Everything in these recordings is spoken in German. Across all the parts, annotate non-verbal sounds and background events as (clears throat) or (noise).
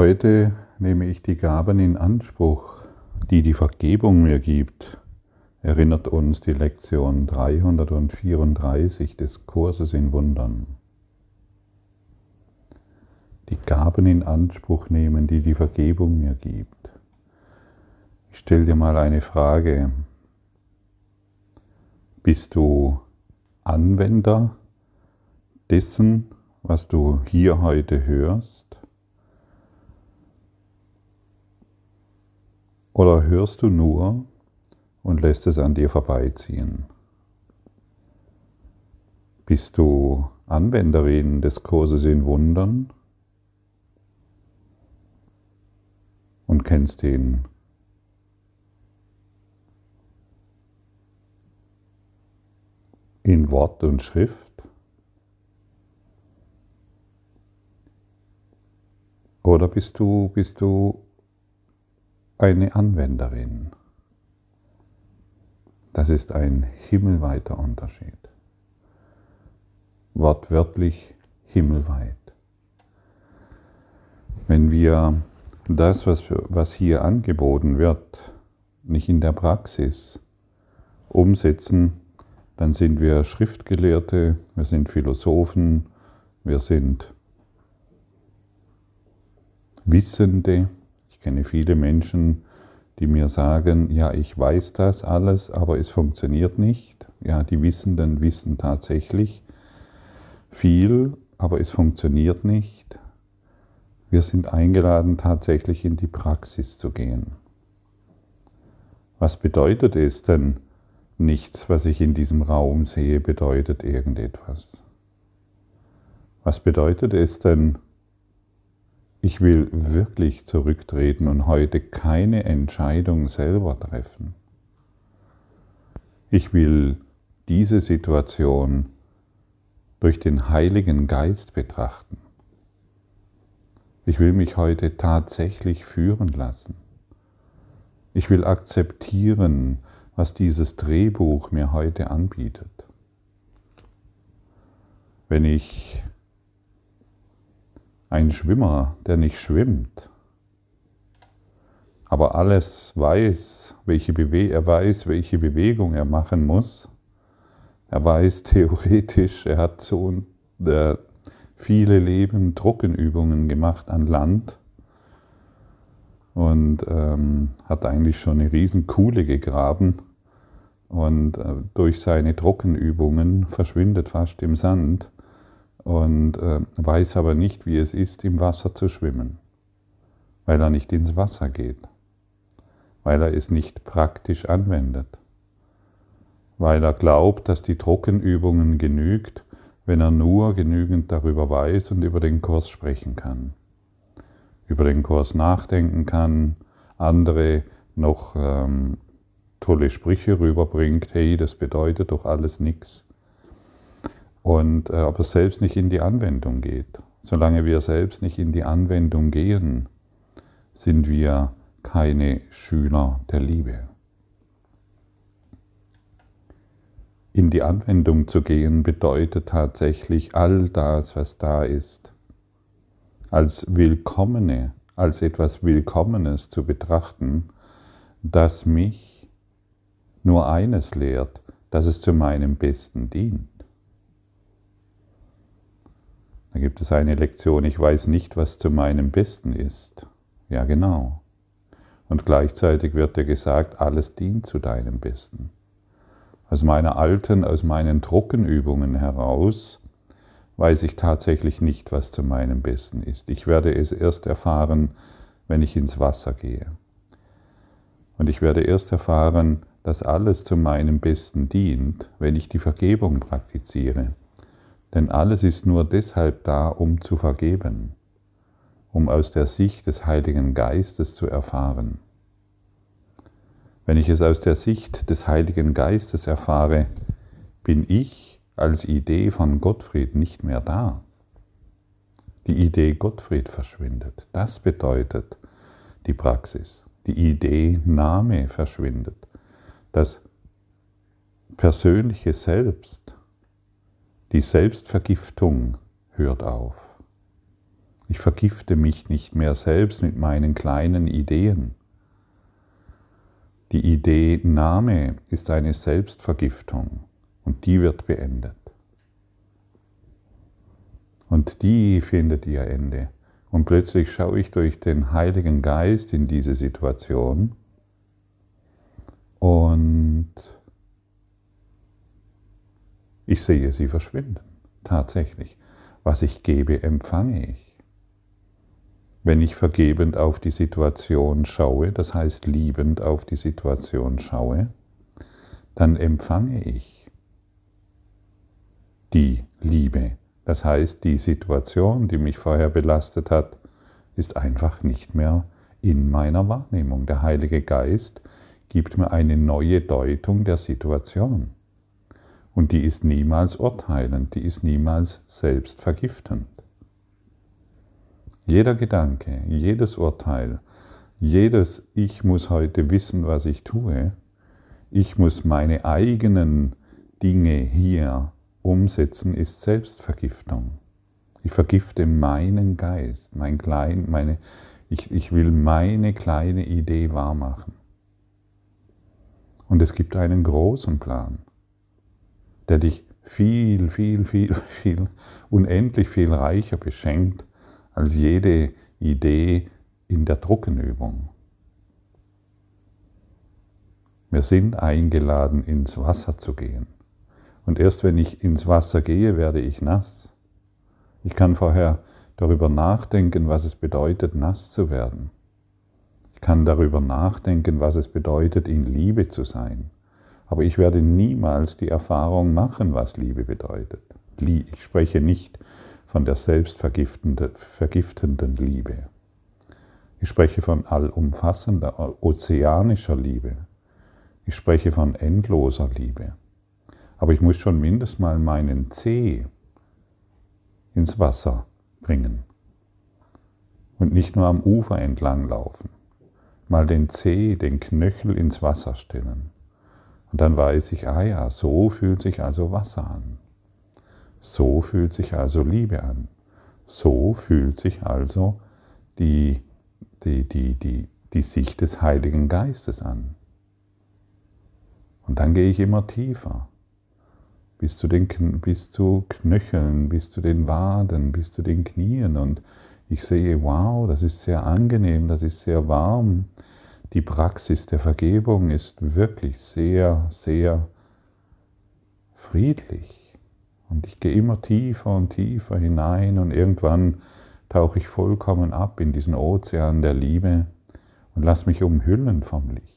Heute nehme ich die Gaben in Anspruch, die die Vergebung mir gibt, erinnert uns die Lektion 334 des Kurses in Wundern. Die Gaben in Anspruch nehmen, die die Vergebung mir gibt. Ich stelle dir mal eine Frage. Bist du Anwender dessen, was du hier heute hörst? Oder hörst du nur und lässt es an dir vorbeiziehen? Bist du Anwenderin des Kurses in Wundern und kennst ihn in Wort und Schrift? Oder bist du, bist du eine Anwenderin? Das ist ein himmelweiter Unterschied. Wortwörtlich himmelweit. Wenn wir das, was, hier angeboten wird, nicht in der Praxis umsetzen, dann sind wir Schriftgelehrte, wir sind Philosophen, wir sind Wissende. Ich kenne viele Menschen, die mir sagen, ja, ich weiß das alles, aber es funktioniert nicht. Ja, die Wissenden wissen tatsächlich viel, aber es funktioniert nicht. Wir sind eingeladen, tatsächlich in die Praxis zu gehen. Was bedeutet es denn? Nichts, was ich in diesem Raum sehe, bedeutet irgendetwas. Was bedeutet es denn, ich will wirklich zurücktreten und heute keine Entscheidung selber treffen. Ich will diese Situation durch den Heiligen Geist betrachten. Ich will mich heute tatsächlich führen lassen. Ich will akzeptieren, was dieses Drehbuch mir heute anbietet. Wenn ich ein Schwimmer, der nicht schwimmt, aber alles weiß, welche Bewe er weiß, welche Bewegung er machen muss. Er weiß (laughs) theoretisch, er hat so äh, viele Leben Trockenübungen gemacht an Land. Und ähm, hat eigentlich schon eine riesen Kuhle gegraben. Und äh, durch seine Trockenübungen verschwindet fast im Sand und äh, weiß aber nicht, wie es ist, im Wasser zu schwimmen, weil er nicht ins Wasser geht, weil er es nicht praktisch anwendet, weil er glaubt, dass die Trockenübungen genügt, wenn er nur genügend darüber weiß und über den Kurs sprechen kann, über den Kurs nachdenken kann, andere noch ähm, tolle Sprüche rüberbringt, hey, das bedeutet doch alles nichts und äh, aber selbst nicht in die Anwendung geht. Solange wir selbst nicht in die Anwendung gehen, sind wir keine Schüler der Liebe. In die Anwendung zu gehen bedeutet tatsächlich all das, was da ist, als Willkommene, als etwas Willkommenes zu betrachten, das mich nur eines lehrt, dass es zu meinem Besten dient. Da gibt es eine Lektion, ich weiß nicht, was zu meinem Besten ist. Ja, genau. Und gleichzeitig wird dir gesagt, alles dient zu deinem Besten. Aus meiner alten, aus meinen Trockenübungen heraus weiß ich tatsächlich nicht, was zu meinem Besten ist. Ich werde es erst erfahren, wenn ich ins Wasser gehe. Und ich werde erst erfahren, dass alles zu meinem Besten dient, wenn ich die Vergebung praktiziere. Denn alles ist nur deshalb da, um zu vergeben, um aus der Sicht des Heiligen Geistes zu erfahren. Wenn ich es aus der Sicht des Heiligen Geistes erfahre, bin ich als Idee von Gottfried nicht mehr da. Die Idee Gottfried verschwindet. Das bedeutet die Praxis. Die Idee Name verschwindet. Das persönliche Selbst die Selbstvergiftung hört auf. Ich vergifte mich nicht mehr selbst mit meinen kleinen Ideen. Die Idee Name ist eine Selbstvergiftung und die wird beendet. Und die findet ihr Ende. Und plötzlich schaue ich durch den Heiligen Geist in diese Situation und ich sehe sie verschwinden. Tatsächlich. Was ich gebe, empfange ich. Wenn ich vergebend auf die Situation schaue, das heißt liebend auf die Situation schaue, dann empfange ich die Liebe. Das heißt, die Situation, die mich vorher belastet hat, ist einfach nicht mehr in meiner Wahrnehmung. Der Heilige Geist gibt mir eine neue Deutung der Situation. Und die ist niemals urteilend, die ist niemals selbstvergiftend. Jeder Gedanke, jedes Urteil, jedes Ich muss heute wissen, was ich tue, ich muss meine eigenen Dinge hier umsetzen, ist Selbstvergiftung. Ich vergifte meinen Geist, mein klein, meine, ich, ich will meine kleine Idee wahrmachen. Und es gibt einen großen Plan der dich viel, viel, viel, (laughs) viel, unendlich viel reicher beschenkt als jede Idee in der Druckenübung. Wir sind eingeladen, ins Wasser zu gehen. Und erst wenn ich ins Wasser gehe, werde ich nass. Ich kann vorher darüber nachdenken, was es bedeutet, nass zu werden. Ich kann darüber nachdenken, was es bedeutet, in Liebe zu sein. Aber ich werde niemals die Erfahrung machen, was Liebe bedeutet. Ich spreche nicht von der selbstvergiftenden Liebe. Ich spreche von allumfassender, ozeanischer Liebe. Ich spreche von endloser Liebe. Aber ich muss schon mindestens mal meinen Zeh ins Wasser bringen und nicht nur am Ufer entlang laufen. Mal den Zeh, den Knöchel ins Wasser stellen und dann weiß ich, ah ja, so fühlt sich also Wasser an. So fühlt sich also Liebe an. So fühlt sich also die, die, die, die, die Sicht des Heiligen Geistes an. Und dann gehe ich immer tiefer, bis zu den bis zu Knöcheln, bis zu den Waden, bis zu den Knien. Und ich sehe, wow, das ist sehr angenehm, das ist sehr warm, die Praxis der Vergebung ist wirklich sehr, sehr friedlich. Und ich gehe immer tiefer und tiefer hinein und irgendwann tauche ich vollkommen ab in diesen Ozean der Liebe und lass mich umhüllen vom Licht.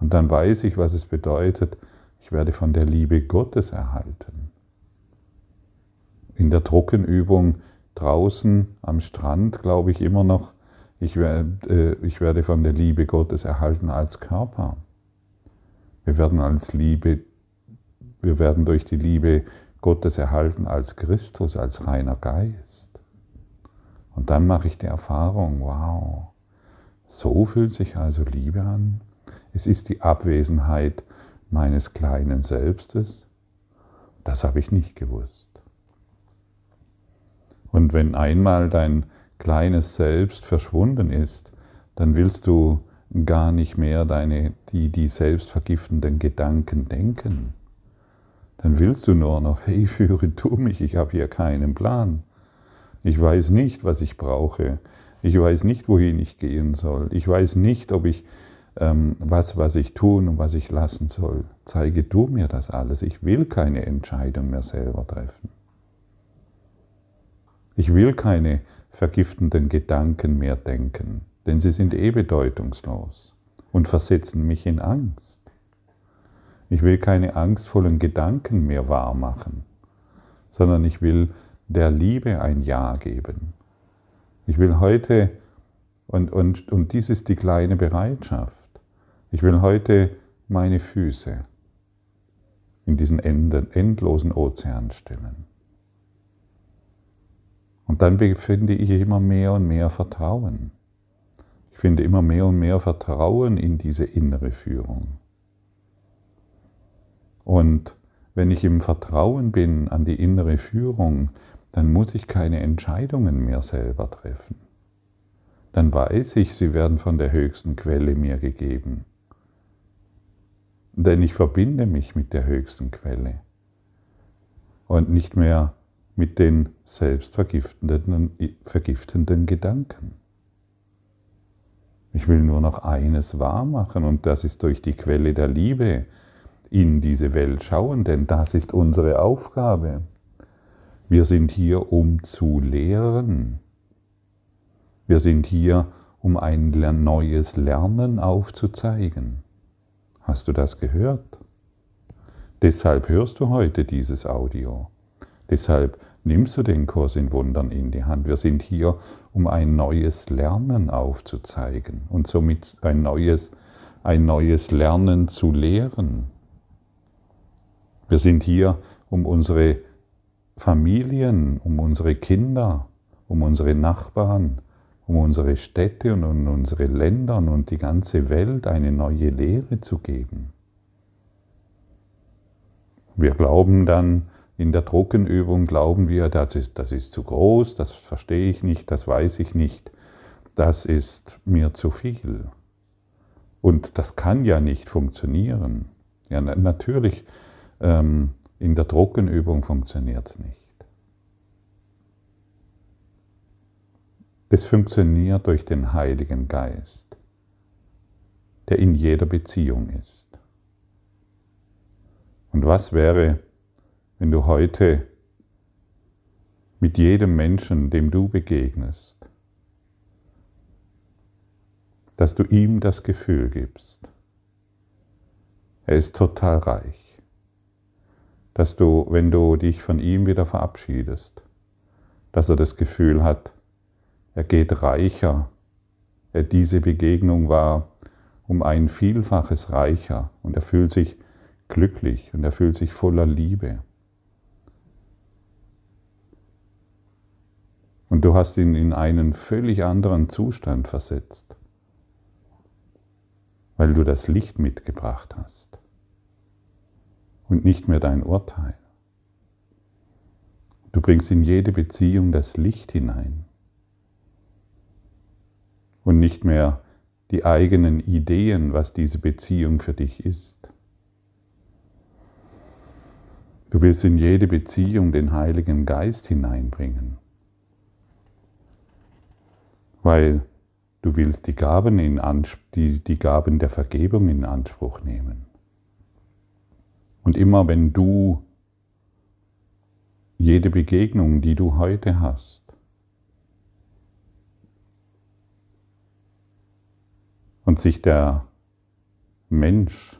Und dann weiß ich, was es bedeutet, ich werde von der Liebe Gottes erhalten. In der Trockenübung draußen am Strand glaube ich immer noch, ich werde, äh, ich werde von der Liebe Gottes erhalten als Körper. Wir werden als Liebe, wir werden durch die Liebe Gottes erhalten als Christus, als reiner Geist. Und dann mache ich die Erfahrung, wow, so fühlt sich also Liebe an. Es ist die Abwesenheit meines kleinen Selbstes. Das habe ich nicht gewusst. Und wenn einmal dein kleines Selbst verschwunden ist, dann willst du gar nicht mehr deine, die, die selbstvergiftenden Gedanken denken. Dann willst du nur noch, hey, führe du mich, ich habe hier keinen Plan. Ich weiß nicht, was ich brauche. Ich weiß nicht, wohin ich gehen soll. Ich weiß nicht, ob ich ähm, was, was ich tun und was ich lassen soll. Zeige du mir das alles. Ich will keine Entscheidung mehr selber treffen. Ich will keine vergiftenden Gedanken mehr denken, denn sie sind eh bedeutungslos und versetzen mich in Angst. Ich will keine angstvollen Gedanken mehr wahrmachen, sondern ich will der Liebe ein Ja geben. Ich will heute, und, und, und dies ist die kleine Bereitschaft, ich will heute meine Füße in diesen endlosen Ozean stellen. Und dann finde ich immer mehr und mehr Vertrauen. Ich finde immer mehr und mehr Vertrauen in diese innere Führung. Und wenn ich im Vertrauen bin an die innere Führung, dann muss ich keine Entscheidungen mehr selber treffen. Dann weiß ich, sie werden von der höchsten Quelle mir gegeben. Denn ich verbinde mich mit der höchsten Quelle und nicht mehr mit den selbstvergiftenden vergiftenden Gedanken. Ich will nur noch eines wahrmachen und das ist durch die Quelle der Liebe in diese Welt schauen, denn das ist unsere Aufgabe. Wir sind hier, um zu lehren. Wir sind hier, um ein neues Lernen aufzuzeigen. Hast du das gehört? Deshalb hörst du heute dieses Audio. Deshalb nimmst du den Kurs in Wundern in die Hand. Wir sind hier, um ein neues Lernen aufzuzeigen und somit ein neues, ein neues Lernen zu lehren. Wir sind hier, um unsere Familien, um unsere Kinder, um unsere Nachbarn, um unsere Städte und um unsere Länder und die ganze Welt eine neue Lehre zu geben. Wir glauben dann, in der Druckenübung glauben wir, das ist, das ist zu groß, das verstehe ich nicht, das weiß ich nicht, das ist mir zu viel. Und das kann ja nicht funktionieren. Ja, natürlich, ähm, in der Druckenübung funktioniert es nicht. Es funktioniert durch den Heiligen Geist, der in jeder Beziehung ist. Und was wäre, wenn du heute mit jedem Menschen, dem du begegnest, dass du ihm das Gefühl gibst, er ist total reich, dass du, wenn du dich von ihm wieder verabschiedest, dass er das Gefühl hat, er geht reicher, er diese Begegnung war um ein Vielfaches reicher und er fühlt sich glücklich und er fühlt sich voller Liebe. Und du hast ihn in einen völlig anderen Zustand versetzt, weil du das Licht mitgebracht hast und nicht mehr dein Urteil. Du bringst in jede Beziehung das Licht hinein und nicht mehr die eigenen Ideen, was diese Beziehung für dich ist. Du willst in jede Beziehung den Heiligen Geist hineinbringen weil du willst die Gaben, in die, die Gaben der Vergebung in Anspruch nehmen. Und immer wenn du jede Begegnung, die du heute hast, und sich der Mensch,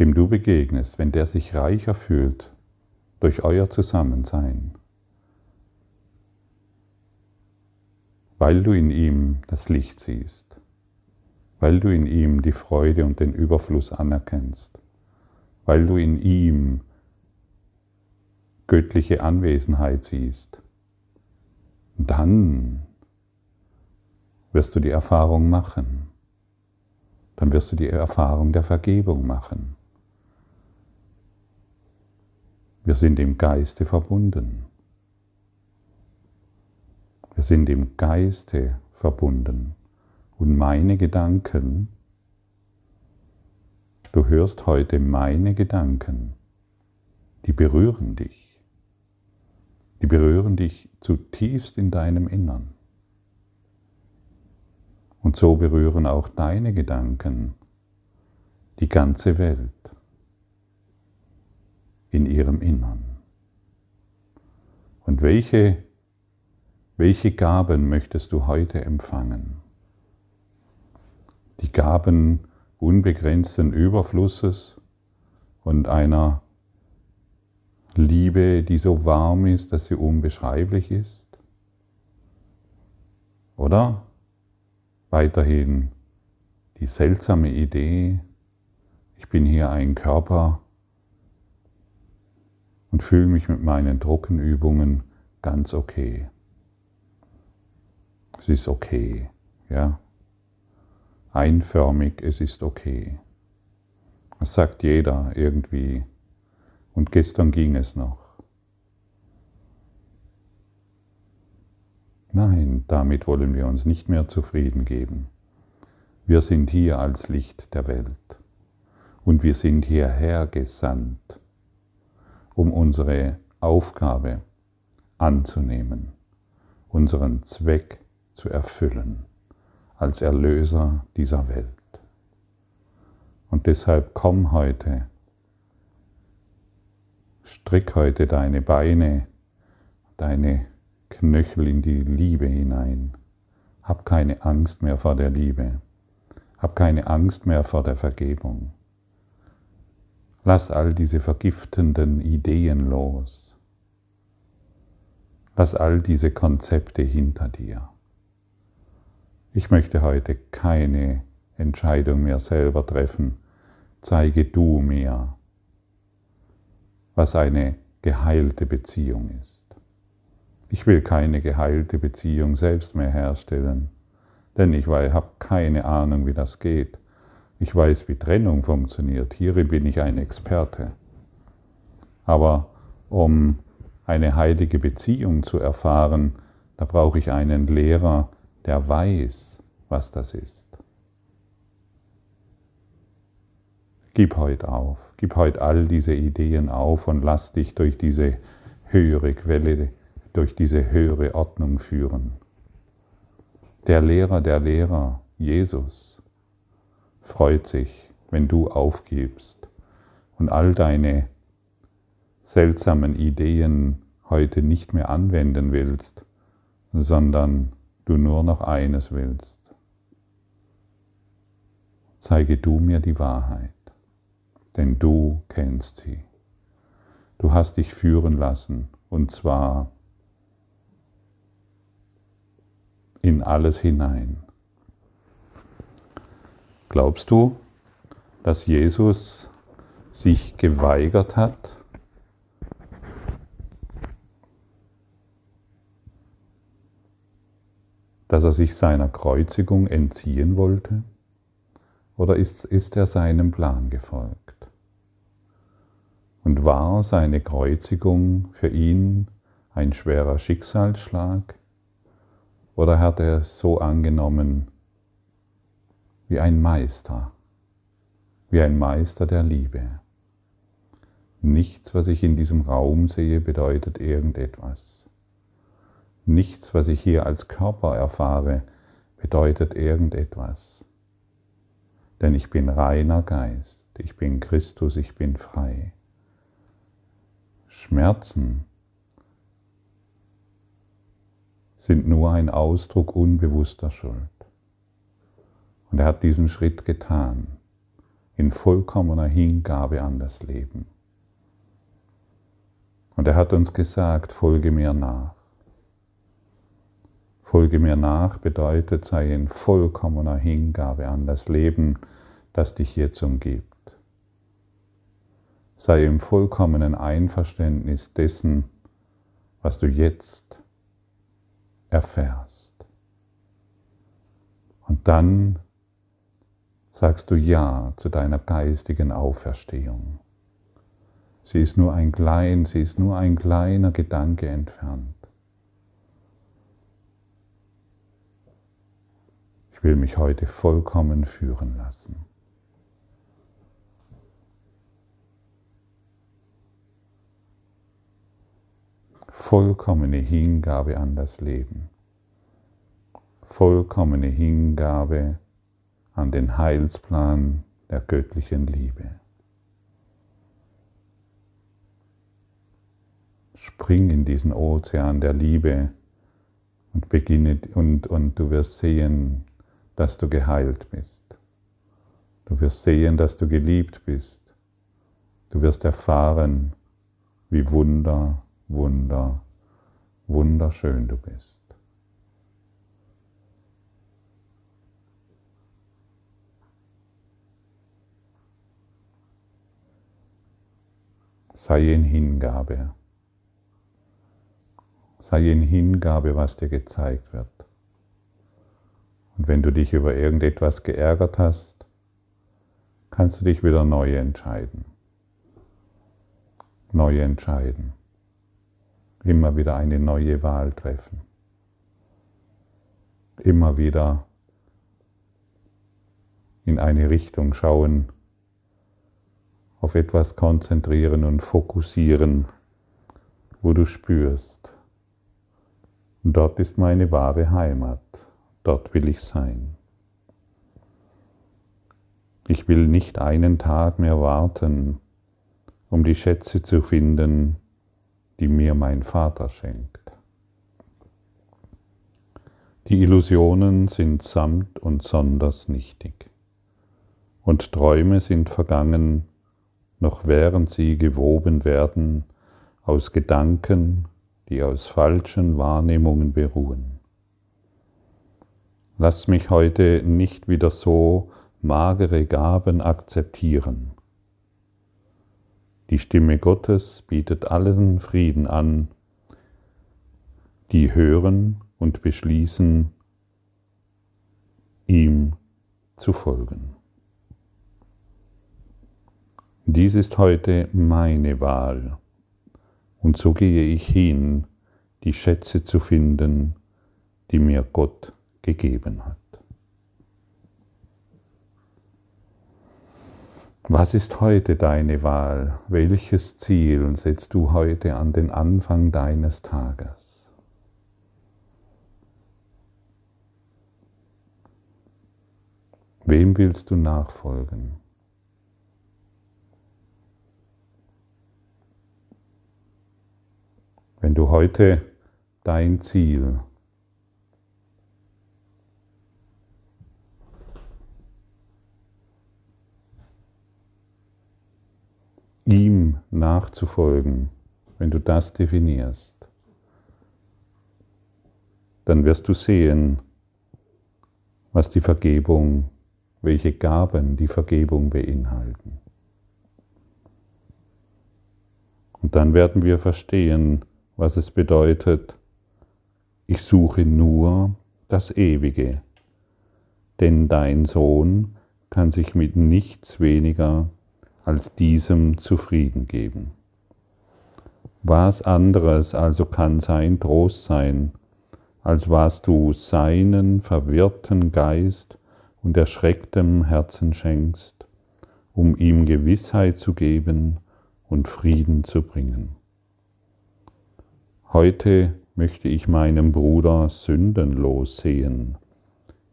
dem du begegnest, wenn der sich reicher fühlt durch euer Zusammensein, weil du in ihm das Licht siehst, weil du in ihm die Freude und den Überfluss anerkennst, weil du in ihm göttliche Anwesenheit siehst, dann wirst du die Erfahrung machen. Dann wirst du die Erfahrung der Vergebung machen. Wir sind im Geiste verbunden. Sind im Geiste verbunden. Und meine Gedanken, du hörst heute meine Gedanken, die berühren dich. Die berühren dich zutiefst in deinem Innern. Und so berühren auch deine Gedanken die ganze Welt in ihrem Innern. Und welche welche Gaben möchtest du heute empfangen? Die Gaben unbegrenzten Überflusses und einer Liebe, die so warm ist, dass sie unbeschreiblich ist? Oder weiterhin die seltsame Idee, ich bin hier ein Körper und fühle mich mit meinen Trockenübungen ganz okay. Es ist okay, ja. Einförmig, es ist okay. Das sagt jeder irgendwie. Und gestern ging es noch. Nein, damit wollen wir uns nicht mehr zufrieden geben. Wir sind hier als Licht der Welt und wir sind hierher gesandt, um unsere Aufgabe anzunehmen, unseren Zweck zu erfüllen als Erlöser dieser Welt. Und deshalb komm heute, strick heute deine Beine, deine Knöchel in die Liebe hinein. Hab keine Angst mehr vor der Liebe. Hab keine Angst mehr vor der Vergebung. Lass all diese vergiftenden Ideen los. Lass all diese Konzepte hinter dir. Ich möchte heute keine Entscheidung mehr selber treffen. Zeige du mir, was eine geheilte Beziehung ist. Ich will keine geheilte Beziehung selbst mehr herstellen, denn ich habe keine Ahnung, wie das geht. Ich weiß, wie Trennung funktioniert. Hierin bin ich ein Experte. Aber um eine heilige Beziehung zu erfahren, da brauche ich einen Lehrer, der weiß, was das ist. Gib heute auf, gib heute all diese Ideen auf und lass dich durch diese höhere Quelle durch diese höhere Ordnung führen. Der Lehrer der Lehrer, Jesus, freut sich, wenn du aufgibst und all deine seltsamen Ideen heute nicht mehr anwenden willst, sondern du nur noch eines willst. Zeige du mir die Wahrheit, denn du kennst sie. Du hast dich führen lassen, und zwar in alles hinein. Glaubst du, dass Jesus sich geweigert hat, dass er sich seiner Kreuzigung entziehen wollte? Oder ist, ist er seinem Plan gefolgt? Und war seine Kreuzigung für ihn ein schwerer Schicksalsschlag? Oder hat er es so angenommen wie ein Meister, wie ein Meister der Liebe? Nichts, was ich in diesem Raum sehe, bedeutet irgendetwas. Nichts, was ich hier als Körper erfahre, bedeutet irgendetwas. Denn ich bin reiner Geist, ich bin Christus, ich bin frei. Schmerzen sind nur ein Ausdruck unbewusster Schuld. Und er hat diesen Schritt getan, in vollkommener Hingabe an das Leben. Und er hat uns gesagt, folge mir nach. Folge mir nach bedeutet, sei in vollkommener Hingabe an das Leben, das dich jetzt umgibt. Sei im vollkommenen Einverständnis dessen, was du jetzt erfährst. Und dann sagst du Ja zu deiner geistigen Auferstehung. Sie ist nur ein klein, sie ist nur ein kleiner Gedanke entfernt. Ich will mich heute vollkommen führen lassen. vollkommene Hingabe an das Leben, vollkommene Hingabe an den Heilsplan der göttlichen Liebe. Spring in diesen Ozean der Liebe und beginne und, und du wirst sehen, dass du geheilt bist. Du wirst sehen, dass du geliebt bist. Du wirst erfahren, wie Wunder wunder, wunderschön du bist. Sei in Hingabe. Sei in Hingabe, was dir gezeigt wird. Und wenn du dich über irgendetwas geärgert hast, kannst du dich wieder neu entscheiden. Neu entscheiden immer wieder eine neue Wahl treffen. immer wieder in eine Richtung schauen, auf etwas konzentrieren und fokussieren, wo du spürst, dort ist meine wahre Heimat, dort will ich sein. Ich will nicht einen Tag mehr warten, um die Schätze zu finden, die mir mein Vater schenkt. Die Illusionen sind samt und sonders nichtig, und Träume sind vergangen, noch während sie gewoben werden aus Gedanken, die aus falschen Wahrnehmungen beruhen. Lass mich heute nicht wieder so magere Gaben akzeptieren. Die Stimme Gottes bietet allen Frieden an, die hören und beschließen, ihm zu folgen. Dies ist heute meine Wahl. Und so gehe ich hin, die Schätze zu finden, die mir Gott gegeben hat. Was ist heute deine Wahl? Welches Ziel setzt du heute an den Anfang deines Tages? Wem willst du nachfolgen? Wenn du heute dein Ziel ihm nachzufolgen, wenn du das definierst, dann wirst du sehen, was die Vergebung, welche Gaben die Vergebung beinhalten. Und dann werden wir verstehen, was es bedeutet, ich suche nur das Ewige, denn dein Sohn kann sich mit nichts weniger als diesem zufrieden geben. Was anderes also kann sein Trost sein, als was du seinen verwirrten Geist und erschrecktem Herzen schenkst, um ihm Gewissheit zu geben und Frieden zu bringen. Heute möchte ich meinen Bruder sündenlos sehen.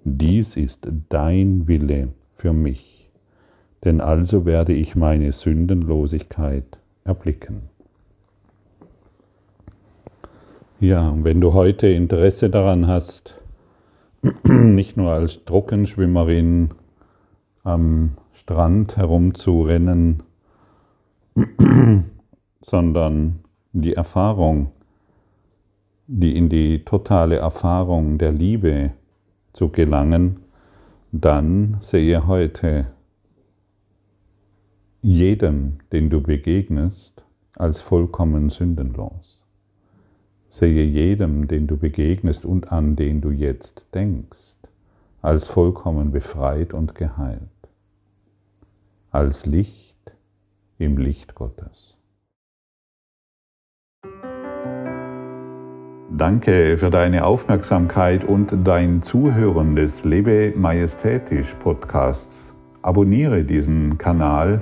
Dies ist dein Wille für mich, denn also werde ich meine Sündenlosigkeit erblicken. Ja, wenn du heute Interesse daran hast, (clears throat) nicht nur als Trockenschwimmerin am Strand herumzurennen, (clears throat) sondern die Erfahrung die in die totale Erfahrung der Liebe zu gelangen, dann sehe heute jeden, den du begegnest, als vollkommen sündenlos. Sehe jedem, den du begegnest und an den du jetzt denkst, als vollkommen befreit und geheilt, als Licht im Licht Gottes. Danke für deine Aufmerksamkeit und dein Zuhören des Lebe Majestätisch Podcasts. Abonniere diesen Kanal,